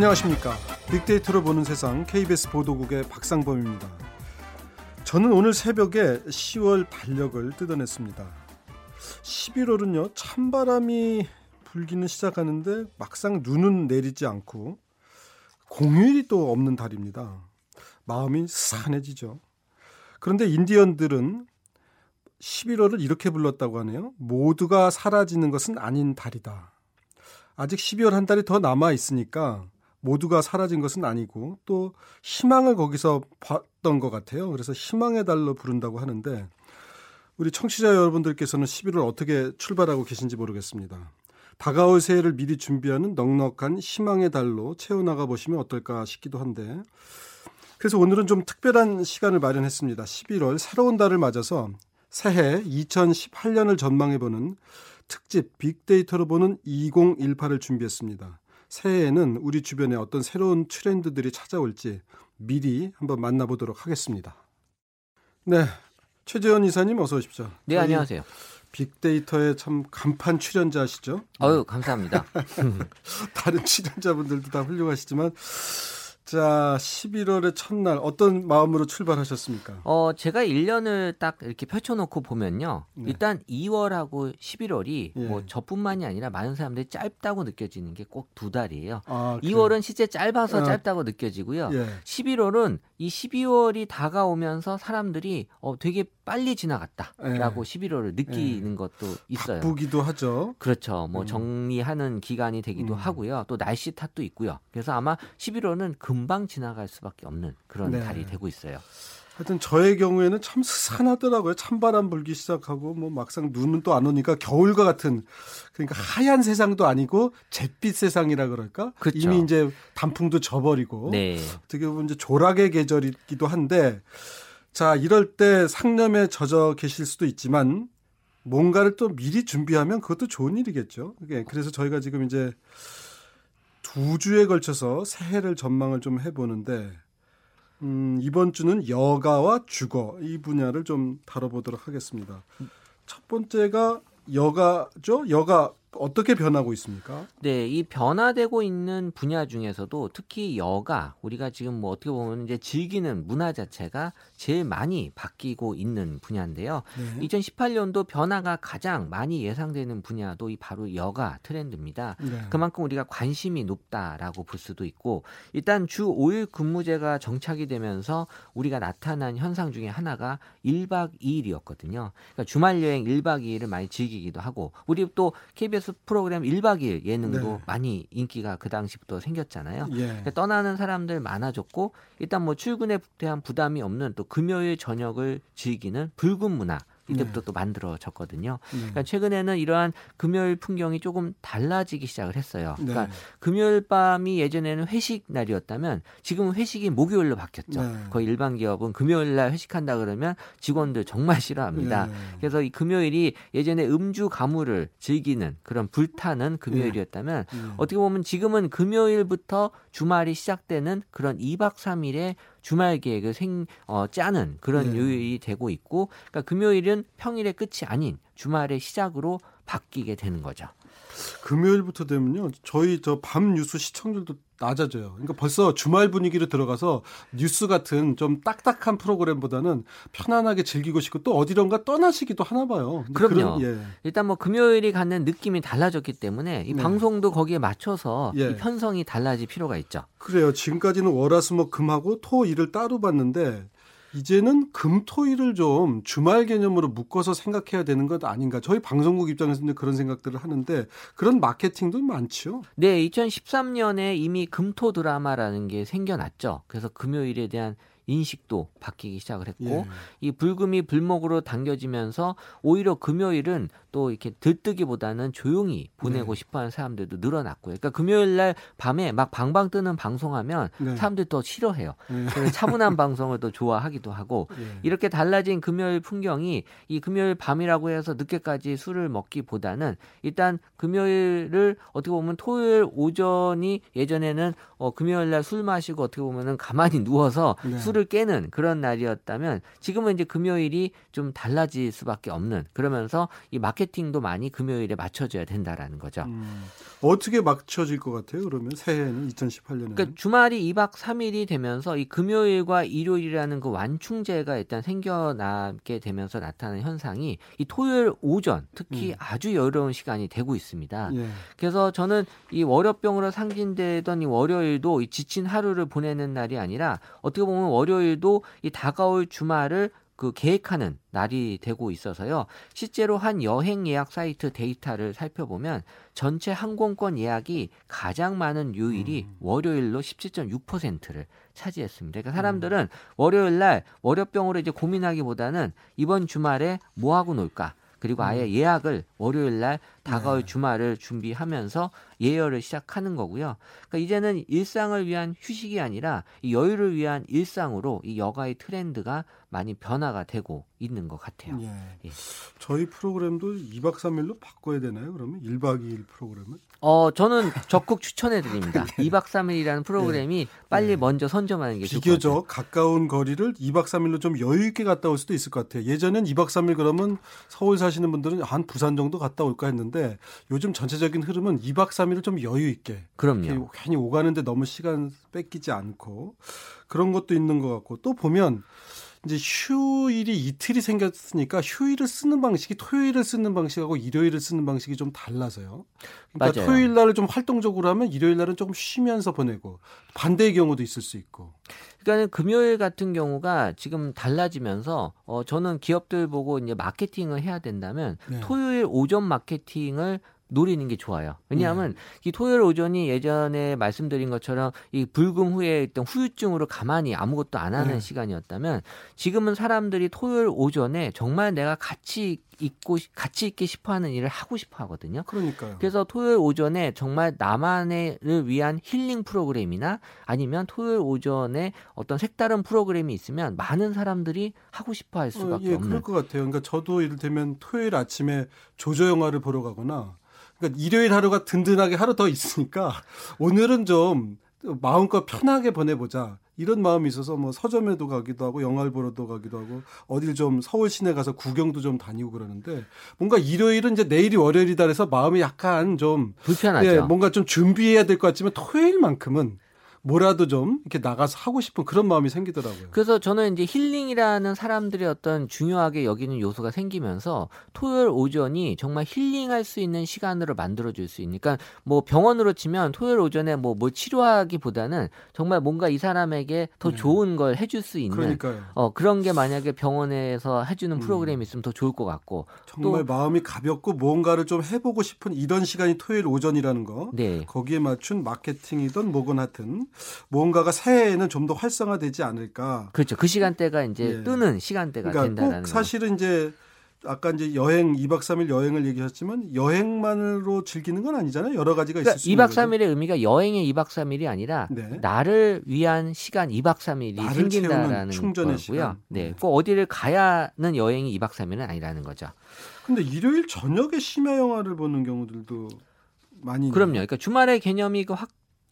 안녕하십니까. 빅데이터로 보는 세상 KBS 보도국의 박상범입니다. 저는 오늘 새벽에 10월 달력을 뜯어냈습니다. 11월은요, 찬바람이 불기는 시작하는데 막상 눈은 내리지 않고 공휴일이 또 없는 달입니다. 마음이 산해지죠. 그런데 인디언들은 11월을 이렇게 불렀다고 하네요. 모두가 사라지는 것은 아닌 달이다. 아직 12월 한 달이 더 남아 있으니까 모두가 사라진 것은 아니고 또 희망을 거기서 봤던 것 같아요. 그래서 희망의 달로 부른다고 하는데 우리 청취자 여러분들께서는 11월 어떻게 출발하고 계신지 모르겠습니다. 다가올 새해를 미리 준비하는 넉넉한 희망의 달로 채워나가 보시면 어떨까 싶기도 한데 그래서 오늘은 좀 특별한 시간을 마련했습니다. 11월 새로운 달을 맞아서 새해 2018년을 전망해보는 특집 빅데이터로 보는 2018을 준비했습니다. 새해에는 우리 주변에 어떤 새로운 트렌드들이 찾아올지 미리 한번 만나보도록 하겠습니다. 네. 최재현 이사님 어서 오십시오. 네, 안녕하세요. 빅데이터의 참 간판 출연자시죠? 어유 감사합니다. 다른 출연자분들도 다 훌륭하시지만 자, 11월의 첫날 어떤 마음으로 출발하셨습니까? 어, 제가 1년을 딱 이렇게 펼쳐놓고 보면요. 네. 일단 2월하고 11월이 예. 뭐 저뿐만이 아니라 많은 사람들이 짧다고 느껴지는 게 꼭 두 달이에요. 아, 2월은 실제 짧아서 아. 짧다고 느껴지고요. 예. 11월은 이 12월이 다가오면서 사람들이 어, 되게 빨리 지나갔다라고 예. 11월을 느끼는 예. 것도 있어요. 바쁘기도 하죠. 그렇죠. 뭐 음. 정리하는 기간이 되기도 음. 하고요. 또 날씨 탓도 있고요. 그래서 아마 11월은 금 금방 지나갈 수밖에 없는 그런 네. 달이 되고 있어요. 하여튼 저의 경우에는 참 스산하더라고요. 찬바람 불기 시작하고 뭐 막상 눈은 또 안 오니까 겨울과 같은 그러니까 하얀 세상도 아니고 잿빛 세상이라 그럴까? 그렇죠. 이미 이제 단풍도 져버리고 네. 어떻게 보면 이제 조락의 계절이기도 한데 자 이럴 때 상념에 젖어 계실 수도 있지만 뭔가를 또 미리 준비하면 그것도 좋은 일이겠죠. 그래서 저희가 지금 이제 두 주에 걸쳐서 새해를 전망을 좀 해보는데 음, 이번 주는 여가와 주거 이 분야를 좀 다뤄보도록 하겠습니다. 첫 번째가 여가죠. 여가 어떻게 변하고 있습니까? 네, 이 변화되고 있는 분야 중에서도 특히 여가 우리가 지금 뭐 어떻게 보면 이제 즐기는 문화 자체가 제일 많이 바뀌고 있는 분야인데요. 네. 2018년도 변화가 가장 많이 예상되는 분야도 이 바로 여가 트렌드입니다. 네. 그만큼 우리가 관심이 높다라고 볼 수도 있고 일단 주 5일 근무제가 정착이 되면서 우리가 나타난 현상 중에 하나가 1박 2일이었거든요. 그러니까 주말 여행 1박 2일을 많이 즐기기도 하고 우리 또 KBS 프로그램 1박 2일 예능도 네. 많이 인기가 그 당시부터 생겼잖아요. 예. 떠나는 사람들 많아졌고 일단 뭐 출근에 대한 부담이 없는 또 금요일 저녁을 즐기는 붉은 문화 이때부터 네. 또 만들어졌거든요. 네. 그러니까 최근에는 이러한 금요일 풍경이 조금 달라지기 시작을 했어요. 네. 그러니까 네. 금요일 밤이 예전에는 회식 날이었다면 지금은 회식이 목요일로 바뀌었죠. 네. 거의 일반 기업은 금요일 날 회식한다 그러면 직원들 정말 싫어합니다. 네. 그래서 이 금요일이 예전에 음주 가무를 즐기는 그런 불타는 금요일이었다면 어떻게 보면 지금은 금요일부터 주말이 시작되는 그런 2박 3일의 주말 계획을 생, 어, 짜는 그런 네. 요일이 되고 있고, 그러니까 금요일은 평일의 끝이 아닌 주말의 시작으로 바뀌게 되는 거죠. 금요일부터 되면요. 저희 저 밤 뉴스 시청률도 낮아져요. 그러니까 벌써 주말 분위기로 들어가서 뉴스 같은 좀 딱딱한 프로그램보다는 편안하게 즐기고 싶고 또 어디론가 떠나시기도 하나 봐요. 그럼요. 그런, 예. 일단 뭐 금요일이 갖는 느낌이 달라졌기 때문에 이 네. 방송도 거기에 맞춰서 예. 이 편성이 달라질 필요가 있죠. 그래요. 지금까지는 월화수목 금하고 토 일을 따로 봤는데 이제는 금토일을 좀 주말 개념으로 묶어서 생각해야 되는 것 아닌가. 저희 방송국 입장에서는 그런 생각들을 하는데 그런 마케팅도 많죠. 네, 2013년에 이미 금토 드라마라는 게 생겨났죠. 그래서 금요일에 대한 인식도 바뀌기 시작을 했고 예. 이 불금이 불목으로 당겨지면서 오히려 금요일은 또 이렇게 들뜨기보다는 조용히 보내고 네. 싶어하는 사람들도 늘어났고요. 그러니까 금요일 날 밤에 막 방방 뜨는 방송하면 네. 사람들 더 싫어해요. 네. 그래서 차분한 방송을 더 좋아하기도 하고 예. 이렇게 달라진 금요일 풍경이 이 금요일 밤이라고 해서 늦게까지 술을 먹기보다는 일단 금요일을 어떻게 보면 토요일 오전이 예전에는 어 금요일 날 술 마시고 어떻게 보면은 가만히 누워서 네. 술을 틀을 깨는 그런 날이었다면 지금은 이제 금요일이 좀 달라질 수밖에 없는 그러면서 이 마케팅도 많이 금요일에 맞춰져야 된다라는 거죠. 음, 어떻게 맞춰질 것 같아요? 그러면 새해는 2018년에. 그러니까 주말이 2박 3일이 되면서 이 금요일과 일요일이라는 그 완충제가 일단 생겨나게 되면서 나타나는 현상이 이 토요일 오전 특히 음. 아주 여유로운 시간이 되고 있습니다. 예. 그래서 저는 이 월요병으로 상징되던 이 월요일도 이 지친 하루를 보내는 날이 아니라 어떻게 보면 월요일도 이 다가올 주말을 그 계획하는 날이 되고 있어서요. 실제로 한 여행 예약 사이트 데이터를 살펴보면 전체 항공권 예약이 가장 많은 요일이 음. 월요일로 17.6%를 차지했습니다. 그러니까 사람들은 음. 월요일 날 월요병으로 이제 고민하기보다는 이번 주말에 뭐 하고 놀까? 그리고 아예 음. 예약을 월요일 날 다가올 네. 주말을 준비하면서 예열을 시작하는 거고요. 그러니까 이제는 일상을 위한 휴식이 아니라 이 여유를 위한 일상으로 이 여가의 트렌드가 많이 변화가 되고 있는 것 같아요. 예. 예. 저희 프로그램도 2박 3일로 바꿔야 되나요? 그러면 1박 2일 프로그램은? 어, 저는 적극 추천해 드립니다. 예. 2박 3일이라는 프로그램이 예. 빨리 예. 먼저 선점하는 게. 비교적 가까운 거리를 2박 3일로 좀 여유 있게 갔다 올 수도 있을 것 같아요. 예전엔 2박 3일 그러면 서울 사시는 분들은 한 부산 정도 갔다 올까 했는데 요즘 전체적인 흐름은 2박 3일을 좀 여유 있게 그럼요. 괜히 오가는데 너무 시간 뺏기지 않고 그런 것도 있는 것 같고 또 보면 이제 휴일이 이틀이 생겼으니까 휴일을 쓰는 방식이 토요일을 쓰는 방식하고 일요일을 쓰는 방식이 좀 달라서요. 그러니까 맞아요. 토요일 날을 좀 활동적으로 하면 일요일 날은 조금 쉬면서 보내고 반대의 경우도 있을 수 있고. 그러니까 금요일 같은 경우가 지금 달라지면서 어 저는 기업들 보고 이제 마케팅을 해야 된다면 네. 토요일 오전 마케팅을 노리는 게 좋아요. 왜냐하면 네. 이 토요일 오전이 예전에 말씀드린 것처럼 이 불금 후에 있던 후유증으로 가만히 아무것도 안 하는 네. 시간이었다면 지금은 사람들이 토요일 오전에 정말 내가 같이 있고 같이 있게 싶어하는 일을 하고 싶어 하거든요. 그러니까요. 그래서 토요일 오전에 정말 나만을 위한 힐링 프로그램이나 아니면 토요일 오전에 어떤 색다른 프로그램이 있으면 많은 사람들이 하고 싶어 할 수밖에 어, 예, 없는. 그럴 것 같아요. 그러니까 저도 이를테면 토요일 아침에 조조 영화를 보러 가거나 그러니까 일요일 하루가 든든하게 하루 더 있으니까 오늘은 좀 마음껏 편하게 보내보자. 이런 마음이 있어서 뭐 서점에도 가기도 하고 영화를 보러도 가기도 하고 어딜 좀 서울 시내 가서 구경도 좀 다니고 그러는데 뭔가 일요일은 이제 내일이 월요일이다 그래서 마음이 약간 좀 불편하죠. 예, 뭔가 좀 준비해야 될 것 같지만 토요일만큼은 뭐라도 좀 이렇게 나가서 하고 싶은 그런 마음이 생기더라고요. 그래서 저는 이제 힐링이라는 사람들의 어떤 중요하게 여기는 요소가 생기면서 토요일 오전이 정말 힐링할 수 있는 시간으로 만들어 줄 수 있으니까 뭐 병원으로 치면 토요일 오전에 뭐, 뭐 치료하기보다는 정말 뭔가 이 사람에게 더 네. 좋은 걸 해줄 수 있는 그러니까요. 어 그런 게 만약에 병원에서 해주는 음. 프로그램이 있으면 더 좋을 것 같고 정말 또, 마음이 가볍고 뭔가를 좀 해보고 싶은 이런 시간이 토요일 오전이라는 거 네. 거기에 맞춘 마케팅이든 뭐건 하든 뭔가가 새해에는 좀 더 활성화되지 않을까. 그렇죠. 그 시간대가 이제 예. 뜨는 시간대가 그러니까 된다는 꼭 사실은 이제 아까 이제 여행 2박 3일 여행을 얘기하셨지만 여행만으로 즐기는 건 아니잖아요. 여러 가지가 그러니까 있을 수 있는 2박 3일의 의미가 여행의 2박 3일이 아니라 네. 나를 위한 시간 2박 3일이 생긴다라는 거고요. 시간. 네. 꼭 어디를 가야는 여행이 2박 3일은 아니라는 거죠. 근데 일요일 저녁에 심야 영화를 보는 경우들도 많이 그럼요. 그러니까 주말의 개념이 그 확,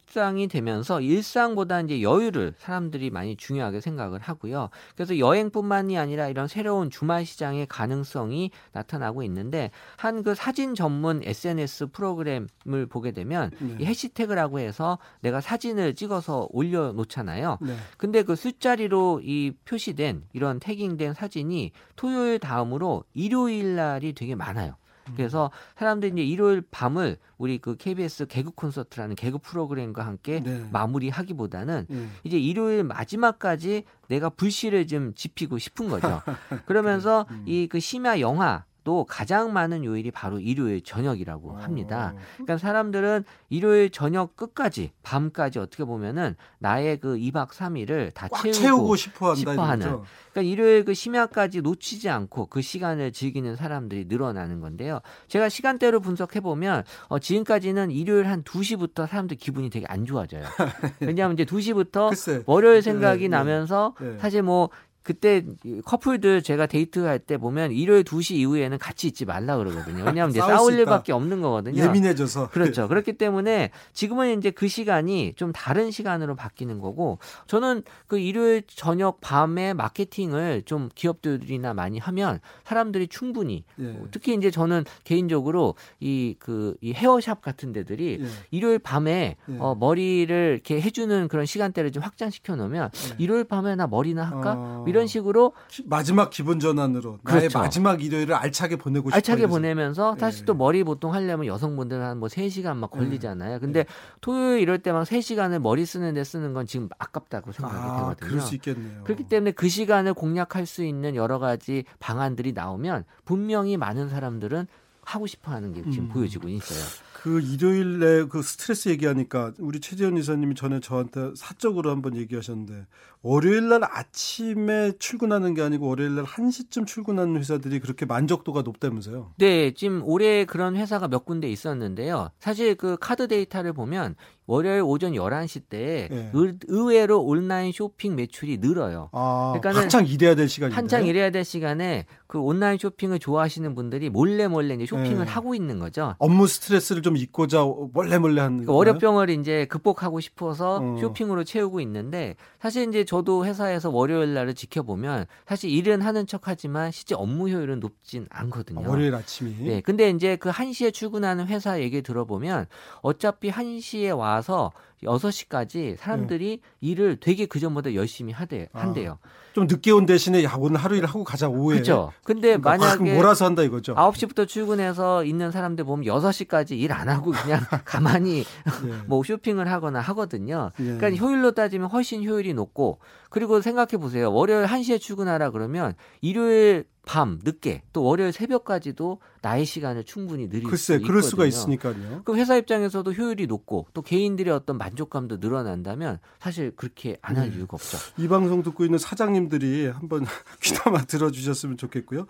일상이 되면서 일상보다 이제 여유를 사람들이 많이 중요하게 생각을 하고요. 그래서 여행뿐만이 아니라 이런 새로운 주말 시장의 가능성이 나타나고 있는데 한 그 사진 전문 SNS 프로그램을 보게 되면 네. 이 해시태그라고 해서 내가 사진을 찍어서 올려 놓잖아요. 네. 근데 그 술자리로 이 표시된 이런 태깅된 사진이 토요일 다음으로 일요일 날이 되게 많아요. 그래서 사람들이 이제 일요일 밤을 우리 그 KBS 개그 콘서트라는 개그 프로그램과 함께 네. 마무리하기보다는 네. 이제 일요일 마지막까지 내가 불씨를 좀 지피고 싶은 거죠. 그러면서 음. 이그 심야 영화 또 가장 많은 요일이 바로 일요일 저녁이라고 어. 합니다. 그러니까 사람들은 일요일 저녁 끝까지 밤까지 어떻게 보면은 나의 그 2박 3일을 다 채우고 싶어 한다 싶어 하는. 그러니까 일요일 그 심야까지 놓치지 않고 그 시간을 즐기는 사람들이 늘어나는 건데요. 제가 시간대로 분석해 보면 어 지금까지는 일요일 한 2시부터 사람들 기분이 되게 안 좋아져요. 왜냐하면 이제 2시부터 글쎄. 월요일 생각이 네, 네, 나면서 네. 사실 뭐 그 그때 커플들 제가 데이트할 때 보면 일요일 2시 이후에는 같이 있지 말라 그러거든요. 왜냐하면 이제 싸울 일밖에 없는 거거든요. 예민해져서. 그렇죠. 그렇기 때문에 지금은 이제 그 시간이 좀 다른 시간으로 바뀌는 거고 저는 그 일요일 저녁 밤에 마케팅을 좀 기업들이나 많이 하면 사람들이 충분히 예. 특히 이제 저는 개인적으로 이 그이 그, 헤어샵 같은 데들이 예. 일요일 밤에 예. 어, 머리를 이렇게 해주는 그런 시간대를 좀 확장시켜 놓으면 예. 일요일 밤에 나 머리나 할까 어... 이런 식으로 마지막 기본 전환으로 그렇죠. 나의 마지막 일요일을 알차게 보내고 싶어 알차게 보내면서 사실 또 머리 보통 하려면 여성분들은 한 뭐 3시간 막 걸리잖아요. 근데 토요일 이럴 때 막 3시간을 머리 쓰는데 쓰는 건 지금 아깝다고 생각이 아, 되거든요. 그럴 수 있겠네요. 그렇기 때문에 그 시간을 공략할 수 있는 여러 가지 방안들이 나오면 분명히 많은 사람들은 하고 싶어 하는 게 지금 음. 보여지고 있어요. 그 일요일에 그 스트레스 얘기하니까 우리 최재현 이사님이 전에 저한테 사적으로 한번 얘기하셨는데 월요일 날 아침에 출근하는 게 아니고 월요일 날 1시쯤 출근하는 회사들이 그렇게 만족도가 높다면서요? 네, 지금 올해 그런 회사가 몇 군데 있었는데요. 사실 그 카드 데이터를 보면 월요일 오전 11시 때 네. 의외로 온라인 쇼핑 매출이 늘어요. 아, 그러니까 한창 일해야 될 시간인데. 한창 일해야 될 시간에 그 온라인 쇼핑을 좋아하시는 분들이 몰래 몰래 이제 쇼핑을 네. 하고 있는 거죠. 업무 스트레스를 좀 잊고자 몰래 몰래 하는 그 월요병을 이제 극복하고 싶어서 어. 쇼핑으로 채우고 있는데 사실 이제 저도 회사에서 월요일 날을 지켜보면 사실 일은 하는 척하지만 실제 업무 효율은 높진 않거든요. 아, 월요일 아침이. 네. 근데 이제 그 1시에 출근하는 회사 얘기 들어보면 어차피 1시에 와와 서 6시까지 사람들이 네. 일을 되게 그전보다 열심히 하대, 아. 한대요. 아, 좀 늦게 온 대신에 야, 오늘 하루 일 하고 가자, 오후에. 그렇죠. 근데 그러니까 만약에. 몰아서 한다 이거죠. 9시부터 출근해서 있는 사람들 보면 6시까지 일 안 하고 그냥 가만히 네. 뭐 쇼핑을 하거나 하거든요. 네. 그러니까 효율로 따지면 훨씬 효율이 높고 그리고 생각해 보세요. 월요일 1시에 출근하라 그러면 일요일 밤 늦게 또 월요일 새벽까지도 나의 시간을 충분히 늘릴 글쎄, 수 있거든요. 그럴 수가 있으니까요. 그럼 회사 입장에서도 효율이 높고 또 개인들의 어떤 만족감도 늘어난다면 사실 그렇게 안할 네. 이유가 없죠. 이 방송 듣고 있는 사장님들이 한번 귀담아 들어주셨으면 좋겠고요.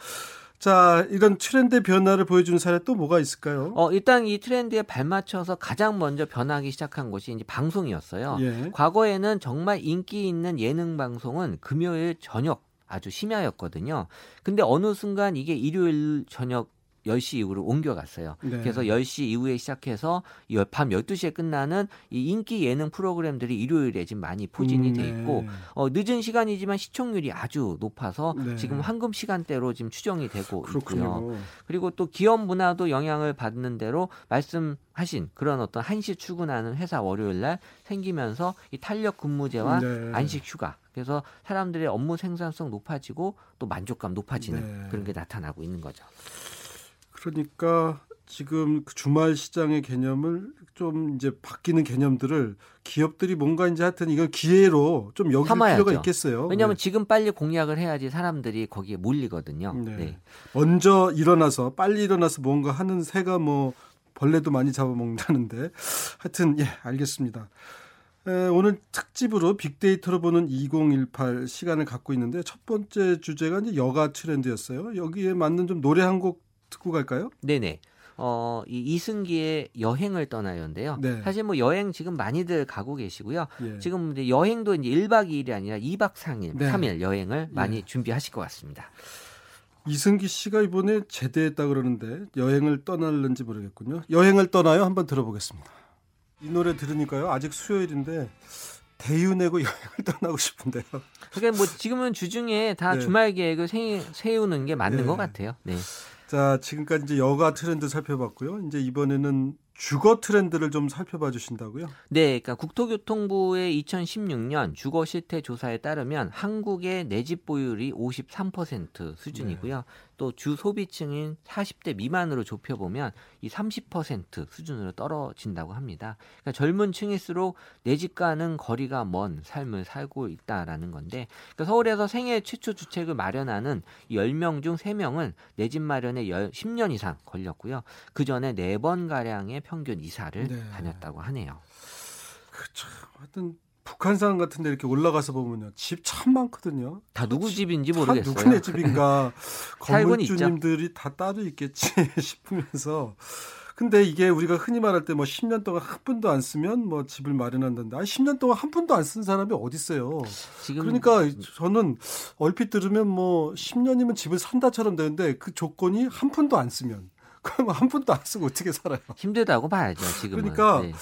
자, 이런 트렌드 변화를 보여주는 사례 또 뭐가 있을까요? 어, 일단 이 트렌드에 발맞춰서 가장 먼저 변하기 시작한 곳이 이제 방송이었어요. 예. 과거에는 정말 인기 있는 예능 방송은 금요일 저녁 아주 심야였거든요. 근데 어느 순간 이게 일요일 저녁 10시 이후로 옮겨갔어요. 네. 그래서 10시 이후에 시작해서 밤 12시에 끝나는 이 인기 예능 프로그램들이 일요일에 지금 많이 포진이 음, 돼 있고 네. 어, 늦은 시간이지만 시청률이 아주 높아서 네. 지금 황금 시간대로 지금 추정이 되고 그렇군요. 있고요. 그리고 또 기업 문화도 영향을 받는 대로 말씀하신 그런 어떤 한시 출근하는 회사 월요일 날 생기면서 이 탄력 근무제와 네. 안식 휴가 그래서 사람들의 업무 생산성 높아지고 또 만족감 높아지는 네. 그런 게 나타나고 있는 거죠. 그러니까 지금 그 주말 시장의 개념을 좀 이제 바뀌는 개념들을 기업들이 뭔가 이제 하여튼 이건 기회로 좀 여길 필요가 있겠어요. 왜냐하면 네. 지금 빨리 공략을 해야지 사람들이 거기에 몰리거든요. 네. 네. 먼저 일어나서 빨리 일어나서 뭔가 하는 새가 뭐 벌레도 많이 잡아먹는다는데 하여튼 예 알겠습니다. 에, 오늘 특집으로 빅데이터로 보는 2018 시간을 갖고 있는데 첫 번째 주제가 이제 여가 트렌드였어요. 여기에 맞는 좀 노래 한 곡 듣고 갈까요? 네네. 어, 이 이승기의 여행을 떠나요인데요. 네. 사실 뭐 여행 지금 많이들 가고 계시고요. 예. 지금 이제 여행도 이제 1박 2일이 아니라 2박 3일, 네. 3일 여행을 많이 예. 준비하실 것 같습니다. 이승기 씨가 이번에 제대했다 그러는데 여행을 떠날는지 모르겠군요. 여행을 떠나요 한번 들어보겠습니다. 이 노래 들으니까요. 아직 수요일인데 대유 내고 여행을 떠나고 싶은데요. 그러니까 뭐 지금은 주중에 다 네. 주말 계획을 세우는 게 맞는 네. 것 같아요. 네. 자, 지금까지 이제 여가 트렌드 살펴봤고요. 이제 이번에는 주거 트렌드를 좀 살펴봐 주신다고요? 네, 그러니까 국토교통부의 2016년 주거 실태 조사에 따르면 한국의 내 집 보유율이 53% 수준이고요. 네. 또 주 소비층인 40대 미만으로 좁혀보면 이 30% 수준으로 떨어진다고 합니다. 그러니까 젊은 층일수록 내 집과는 거리가 먼 삶을 살고 있다라는 건데 그러니까 서울에서 생애 최초 주택을 마련하는 10명 중 3명은 내 집 마련에 10년 이상 걸렸고요. 그 전에 4번 가량의 평균 이사를 네. 다녔다고 하네요. 그렇죠. 하여튼 북한산 같은 데 이렇게 올라가서 보면요 집 참 많거든요. 다 누구 집인지 모르겠어요. 누구네 집인가 건물주님들이 다 따로 있겠지 싶으면서 근데 이게 우리가 흔히 말할 때 뭐 10년 동안 한 푼도 안 쓰면 뭐 집을 마련한다는데 아니 10년 동안 한 푼도 안 쓴 사람이 어디 있어요. 지금 그러니까 저는 얼핏 들으면 뭐 10년이면 집을 산다처럼 되는데 그 조건이 한 푼도 안 쓰면 그럼 한 푼도 안 쓰고 어떻게 살아요? 힘들다고 봐야죠, 지금 그러니까 네.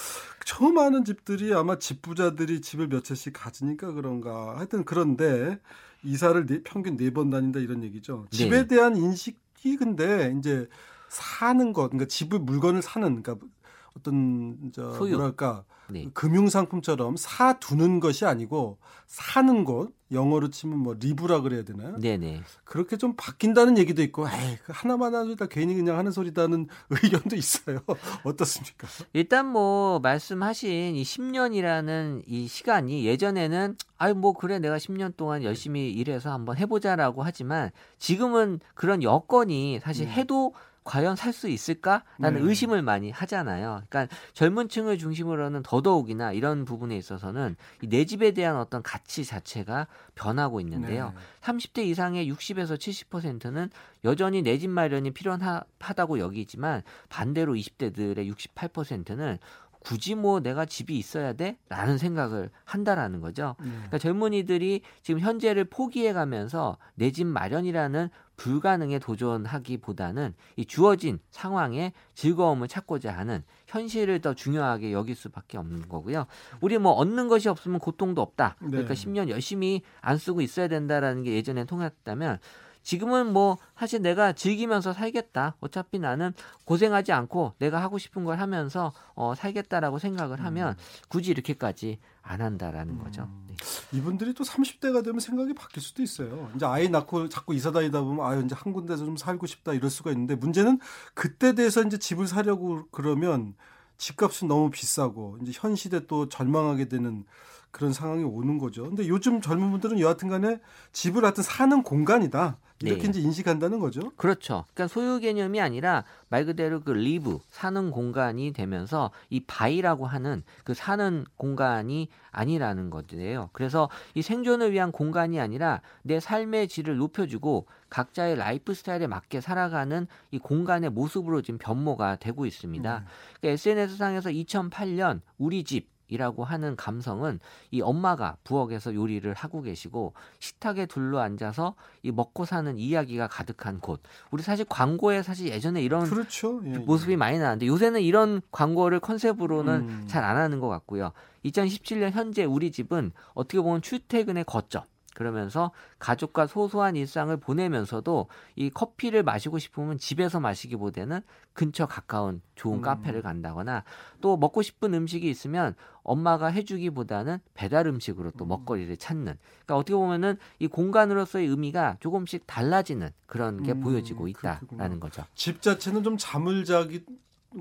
처음 하는 집들이 아마 집 부자들이 집을 몇 채씩 가지니까 그런가. 하여튼 그런데 이사를 네, 평균 네 번 다닌다 이런 얘기죠. 집에 네. 대한 인식이 근데 이제 사는 것, 그러니까 집을 물건을 사는, 그러니까 어떤 저 소유. 뭐랄까 네. 금융 상품처럼 사 두는 것이 아니고 사는 것 영어로 치면 뭐 리브라 그래야 되나요? 네네. 그렇게 좀 바뀐다는 얘기도 있고, 에이, 그 하나만 하다 괜히 그냥 하는 소리다는 의견도 있어요. 어떻습니까? 일단 뭐 말씀하신 이 10년이라는 이 시간이 예전에는 아유 뭐 그래 내가 10년 동안 열심히 일해서 한번 해보자라고 하지만 지금은 그런 여건이 사실 음. 해도 과연 살 수 있을까라는 네. 의심을 많이 하잖아요. 그러니까 젊은 층을 중심으로는 더더욱이나 이런 부분에 있어서는 내 집에 대한 어떤 가치 자체가 변하고 있는데요. 네. 30대 이상의 60에서 70%는 여전히 내 집 마련이 필요하다고 여기지만 반대로 20대들의 68%는 굳이 뭐 내가 집이 있어야 돼?라는 생각을 한다라는 거죠. 네. 그러니까 젊은이들이 지금 현재를 포기해 가면서 내 집 마련이라는 불가능에 도전하기보다는 이 주어진 상황에 즐거움을 찾고자 하는 현실을 더 중요하게 여길 수밖에 없는 거고요. 우리 뭐 얻는 것이 없으면 고통도 없다. 그러니까 네. 10년 열심히 안 쓰고 있어야 된다라는 게 예전에 통했다면 지금은 뭐 사실 내가 즐기면서 살겠다. 어차피 나는 고생하지 않고 내가 하고 싶은 걸 하면서 어, 살겠다라고 생각을 하면 음. 굳이 이렇게까지 안 한다라는 음. 거죠. 네. 이분들이 또 30대가 되면 생각이 바뀔 수도 있어요. 이제 아이 낳고 자꾸 이사 다니다 보면 아 이제 한 군데서 좀 살고 싶다 이럴 수가 있는데 문제는 그때 돼서 이제 집을 사려고 그러면 집값은 너무 비싸고 이제 현실에 또 절망하게 되는 그런 상황이 오는 거죠. 근데 요즘 젊은 분들은 여하튼 간에 집을 하여튼 사는 공간이다. 이렇게 네. 이제 인식한다는 거죠. 그렇죠. 그러니까 소유 개념이 아니라 말 그대로 그 리브 사는 공간이 되면서 이 buy라고 하는 그 사는 공간이 아니라는 거예요. 그래서 이 생존을 위한 공간이 아니라 내 삶의 질을 높여주고 각자의 라이프 스타일에 맞게 살아가는 이 공간의 모습으로 지금 변모가 되고 있습니다. 음. 그러니까 SNS 상에서 2008년 우리 집 이라고 하는 감성은 이 엄마가 부엌에서 요리를 하고 계시고 식탁에 둘러 앉아서 이 먹고 사는 이야기가 가득한 곳. 우리 사실 광고에 사실 예전에 이런 그렇죠. 예, 예. 모습이 많이 나왔는데 요새는 이런 광고를 컨셉으로는 음. 잘안 하는 것 같고요. 2017년 현재 우리 집은 어떻게 보면 출퇴근의 거점. 그러면서 가족과 소소한 일상을 보내면서도 이 커피를 마시고 싶으면 집에서 마시기보다는 근처 가까운 좋은 음. 카페를 간다거나 또 먹고 싶은 음식이 있으면 엄마가 해주기보다는 배달 음식으로 또 음. 먹거리를 찾는. 그러니까 어떻게 보면은 이 공간으로서의 의미가 조금씩 달라지는 그런 게 음, 보여지고 있다라는 그렇구나. 거죠. 집 자체는 좀 잠을 자기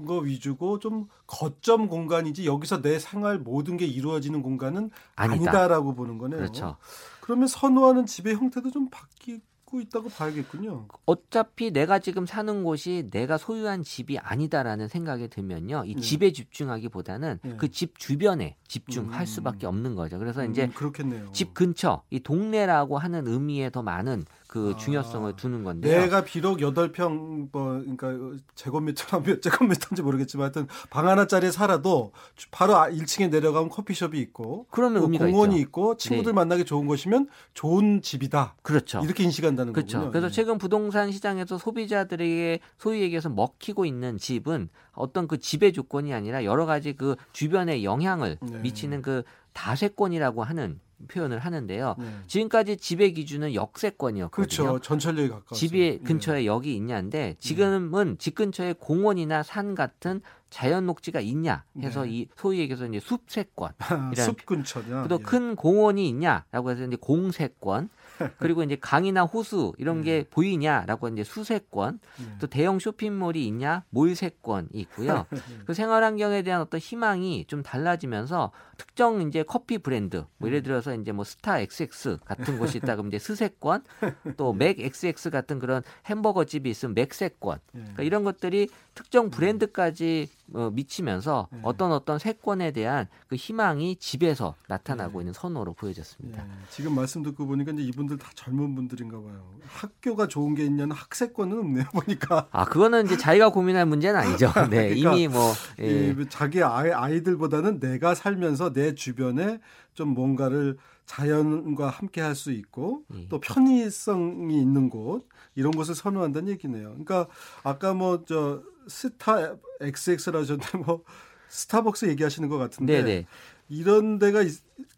거 위주고 좀 거점 공간이지 여기서 내 생활 모든 게 이루어지는 공간은 아니다. 라고 보는 거네요. 그렇죠. 그러면 선호하는 집의 형태도 좀 바뀌고 있다고 봐야겠군요. 어차피 내가 지금 사는 곳이 내가 소유한 집이 아니다라는 생각이 들면요. 이 네. 집에 집중하기보다는 네. 그집 주변에 집중할 음. 수밖에 없는 거죠. 그래서 음, 이제 그렇겠네요. 집 근처 이 동네라고 하는 의미에 더 많은 그 아, 중요성을 두는 건데요. 내가 비록 8평 뭐 그러니까 제곱미터나 몇 제곱미터인지 모르겠지만 하여튼 방 하나짜리에 살아도 바로 1층에 아, 내려가면 커피숍이 있고 그러면 뭐 공원이 있죠. 있고 친구들 네. 만나기 좋은 곳이면 좋은 집이다. 그렇죠. 이렇게 인식한 다는 그렇죠. 거군요. 그래서 네. 최근 부동산 시장에서 소비자들에게 소위 얘기해서 먹히고 있는 집은 어떤 그 지배 조건이 아니라 여러 가지 그 주변에 영향을 네. 미치는 그 다세권이라고 하는 표현을 하는데요. 네. 지금까지 지배 기준은 역세권이었거든요. 그렇죠. 전철역이 가까워. 집이 네. 근처에 네. 역이 있냐인데 지금은 집 근처에 공원이나 산 같은 자연 녹지가 있냐 해서 네. 이 소위 얘기해서 이제 숲세권. 숲 근처냐. 또큰 예. 공원이 있냐라고 해서 이제 공세권. 그리고 이제 강이나 호수 이런 게 네. 보이냐라고 이제 수세권, 네. 또 대형 쇼핑몰이 있냐 몰세권이 있고요. 그 생활 환경에 대한 어떤 희망이 좀 달라지면서 특정 이제 커피 브랜드, 뭐 예를 음. 들어서 이제 뭐 스타 XX 같은 곳이 있다 그러면 이제 스세권, 또 맥 XX 같은 그런 햄버거 집이 있으면 맥세권, 예. 그러니까 이런 것들이 특정 브랜드까지 어, 미치면서 네. 어떤 어떤 세권에 대한 그 희망이 집에서 나타나고 네. 있는 선호로 보여졌습니다. 네. 지금 말씀 듣고 보니까 이제 이분 분들 다 젊은 분들인가 봐요. 학교가 좋은 게 있냐는 학세권은 없네요 보니까. 아 그거는 이제 자기가 고민할 문제는 아니죠. 네 그러니까 이미 뭐 예. 자기 아이, 아이들보다는 내가 살면서 내 주변에 좀 뭔가를 자연과 함께 할 수 있고 예. 또 편의성이 있는 곳 이런 곳을 선호한다는 얘기네요. 그러니까 아까 뭐 저 스타 XX라 하셨는데 뭐 스타벅스 얘기하시는 것 같은데 네네. 이런 데가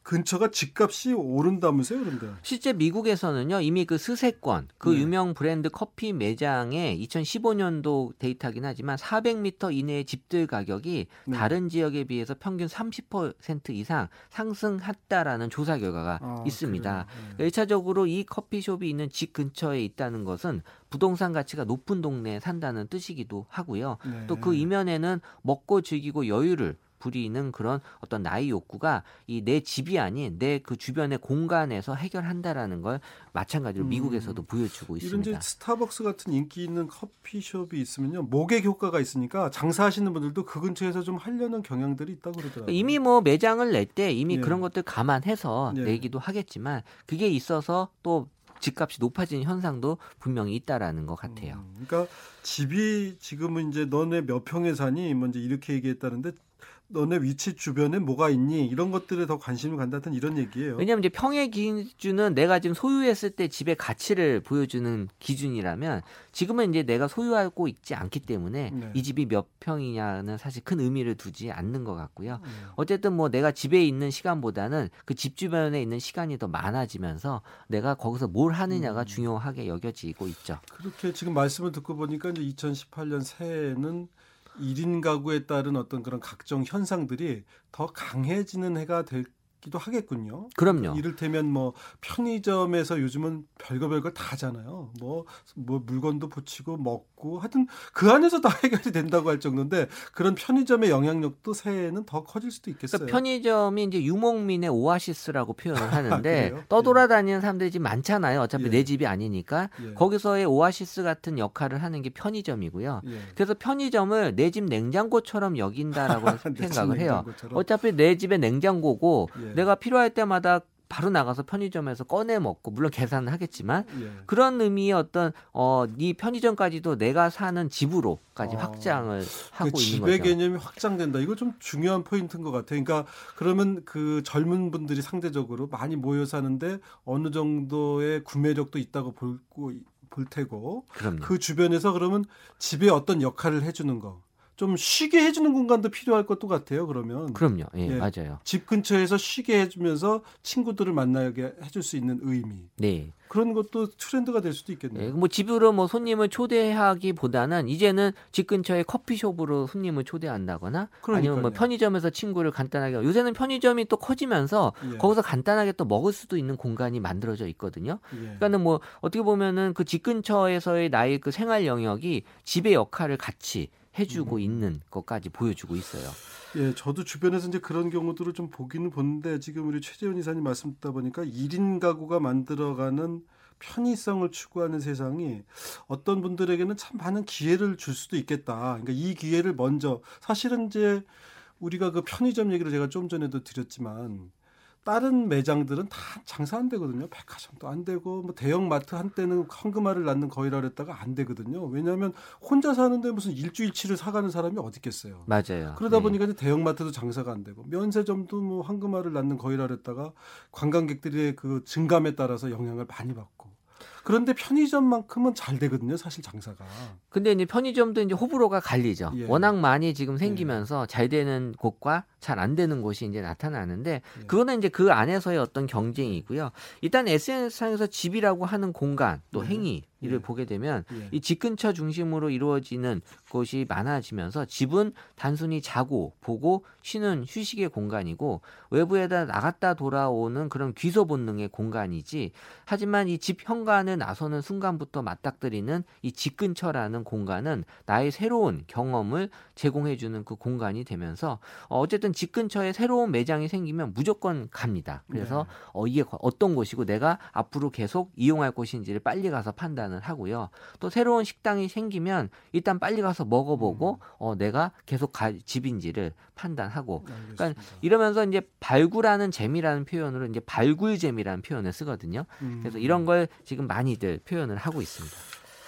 근처가 집값이 오른다면서요, 그런데? 실제 미국에서는요, 이미 그 스세권, 그 네. 유명 브랜드 커피 매장의 2015년도 데이터긴 하지만 400m 이내의 집들 가격이 네. 다른 지역에 비해서 평균 30% 이상 상승했다라는 조사 결과가 아, 있습니다. 네. 1차적으로 이 커피숍이 있는 집 근처에 있다는 것은 부동산 가치가 높은 동네에 산다는 뜻이기도 하고요. 네. 또그 이면에는 먹고 즐기고 여유를 부리는 그런 어떤 나의 욕구가 이 내 집이 아닌 내 그 주변의 공간에서 해결한다라는 걸 마찬가지로 음. 미국에서도 보여주고 있습니다. 이런 스타벅스 같은 인기 있는 커피숍이 있으면요 모객 효과가 있으니까 장사하시는 분들도 그 근처에서 좀 하려는 경향들이 있다고 그러더라고요. 이미 뭐 매장을 낼 때 이미 예. 그런 것들 감안해서 예. 내기도 하겠지만 그게 있어서 또 집값이 높아지는 현상도 분명히 있다라는 것 같아요. 음, 그러니까 집이 지금은 이제 너네 몇 평에 사니 먼저 이렇게 얘기했다는데 너네 위치 주변에 뭐가 있니 이런 것들에 더 관심을 간다든 이런 얘기예요. 왜냐하면 이제 평의 기준은 내가 지금 소유했을 때 집의 가치를 보여주는 기준이라면 지금은 이제 내가 소유하고 있지 않기 때문에 네. 이 집이 몇 평이냐는 사실 큰 의미를 두지 않는 것 같고요. 네. 어쨌든 뭐 내가 집에 있는 시간보다는 그 집 주변에 있는 시간이 더 많아지면서 내가 거기서 뭘 하느냐가 음. 중요하게 여겨지고 있죠. 그렇게 지금 말씀을 듣고 보니까 이제 2018년 새해에는 1인 가구에 따른 어떤 그런 각종 현상들이 더 강해지는 해가 될 기도 하겠군요. 그럼요. 이를테면 뭐 편의점에서 요즘은 별거 별거 다 하잖아요. 뭐, 뭐 물건도 붙이고 먹고 하여튼 그 안에서 다 해결이 된다고 할 정도인데 그런 편의점의 영향력도 새해에는 더 커질 수도 있겠어요. 그러니까 편의점이 이제 유목민의 오아시스라고 표현을 하는데 아, 떠돌아다니는 사람들이 지금 많잖아요. 어차피 예. 내 집이 아니니까 예. 거기서의 오아시스 같은 역할을 하는 게 편의점이고요. 예. 그래서 편의점을 내 집 냉장고처럼 여긴다라고 생각을 해요. 어차피 내 집의 냉장고고 예. 내가 필요할 때마다 바로 나가서 편의점에서 꺼내 먹고 물론 계산을 하겠지만 예. 그런 의미의 어떤 어이 편의점까지도 내가 사는 집으로까지 아, 확장을 하고 그 있는 거죠. 집의 개념이 확장된다. 이거 좀 중요한 포인트인 것 같아요. 그러니까 그러면 그 젊은 분들이 상대적으로 많이 모여 사는데 어느 정도의 구매력도 있다고 볼고 볼 테고 그럼요. 그 주변에서 그러면 집에 어떤 역할을 해주는 거 좀 쉬게 해주는 공간도 필요할 것도 같아요. 그러면 그럼요. 예, 예, 맞아요. 집 근처에서 쉬게 해주면서 친구들을 만나게 해줄 수 있는 의미. 네. 그런 것도 트렌드가 될 수도 있겠네요. 네, 뭐 집으로 뭐 손님을 초대하기보다는 이제는 집 근처에 커피숍으로 손님을 초대한다거나 그러니까요. 아니면 뭐 편의점에서 친구를 간단하게 요새는 편의점이 또 커지면서 예. 거기서 간단하게 또 먹을 수도 있는 공간이 만들어져 있거든요. 예. 그러니까는 뭐 어떻게 보면은 그 집 근처에서의 나의 그 생활 영역이 집의 역할을 같이 해주고 음. 있는 것까지 보여주고 있어요. 예, 저도 주변에서 이제 그런 경우들을 좀 보기는 보는데 지금 우리 최재원 이사님 말씀 듣다 보니까 1인 가구가 만들어가는 편의성을 추구하는 세상이 어떤 분들에게는 참 많은 기회를 줄 수도 있겠다. 그러니까 이 기회를 먼저 사실은 이제 우리가 그 편의점 얘기를 제가 좀 전에도 드렸지만 다른 매장들은 다 장사 안 되거든요. 백화점도 안 되고 뭐 대형 마트 한때는 황금알을 낳는 거위라 그랬다가 안 되거든요. 왜냐하면 혼자 사는데 무슨 일주일치를 사가는 사람이 어디 있겠어요. 맞아요. 그러다 네. 보니까 대형 마트도 장사가 안 되고 면세점도 뭐 황금알을 낳는 거위라 그랬다가 관광객들의 그 증감에 따라서 영향을 많이 받고 그런데 편의점만큼은 잘 되거든요, 사실 장사가. 근데 이제 편의점도 이제 호불호가 갈리죠. 예. 워낙 많이 지금 생기면서 예. 잘 되는 곳과 잘 안 되는 곳이 이제 나타나는데 예. 그거는 이제 그 안에서의 어떤 경쟁이고요. 일단 SNS상에서 집이라고 하는 공간 또 예. 행위 이를 예. 보게 되면 예. 이집 근처 중심으로 이루어지는 것이 많아지면서 집은 단순히 자고 보고 쉬는 휴식의 공간이고 외부에다 나갔다 돌아오는 그런 귀소 본능의 공간이지 하지만 이 집 현관을 나서는 순간부터 맞닥뜨리는 이 집 근처라는 공간은 나의 새로운 경험을 제공해주는 그 공간이 되면서 어쨌든 집 근처에 새로운 매장이 생기면 무조건 갑니다. 그래서 네. 어, 이게 어떤 곳이고 내가 앞으로 계속 이용할 곳인지를 빨리 가서 판단을 하고요. 또 새로운 식당이 생기면 일단 빨리 가서 먹어보고 음. 어, 내가 계속 가, 집인지를 판단하고. 알겠습니다. 그러니까 이러면서 이제 발굴하는 재미라는 표현으로 이제 발굴 재미라는 표현을 쓰거든요. 음. 그래서 이런 걸 지금 많이들 표현을 하고 있습니다.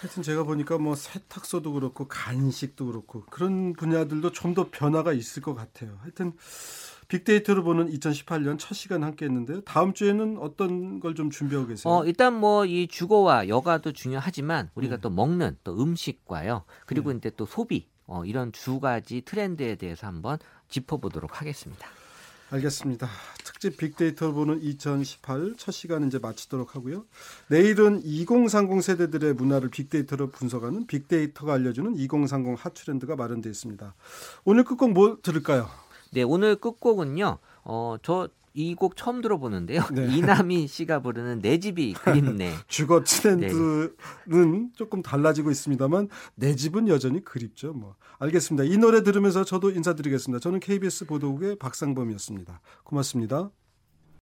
하여튼 제가 보니까 뭐 세탁소도 그렇고 간식도 그렇고 그런 분야들도 좀 더 변화가 있을 것 같아요. 하여튼 빅데이터로 보는 2018년 첫 시간 함께 했는데요. 다음 주에는 어떤 걸 좀 준비하고 계세요? 어, 일단 뭐 이 주거와 여가도 중요하지만 우리가 네. 또 먹는 또 음식과요. 그리고 네. 이제 또 소비 어, 이런 두 가지 트렌드에 대해서 한번 짚어보도록 하겠습니다. 알겠습니다. 특집 빅데이터 보는 2018 첫 시간 이제 마치도록 하고요. 내일은 2030 세대들의 문화를 빅데이터로 분석하는 빅데이터가 알려주는 2030 핫트렌드가 마련되어 있습니다. 오늘 끝곡 뭐 들을까요? 네, 오늘 끝곡은요. 어, 저이 곡 처음 들어보는데요. 네. 이남희 씨가 부르는 내 집이 그립네. 주거 트렌드는 네. 조금 달라지고 있습니다만 내 집은 여전히 그립죠. 뭐 알겠습니다. 이 노래 들으면서 저도 인사드리겠습니다. 저는 KBS 보도국의 박상범이었습니다. 고맙습니다.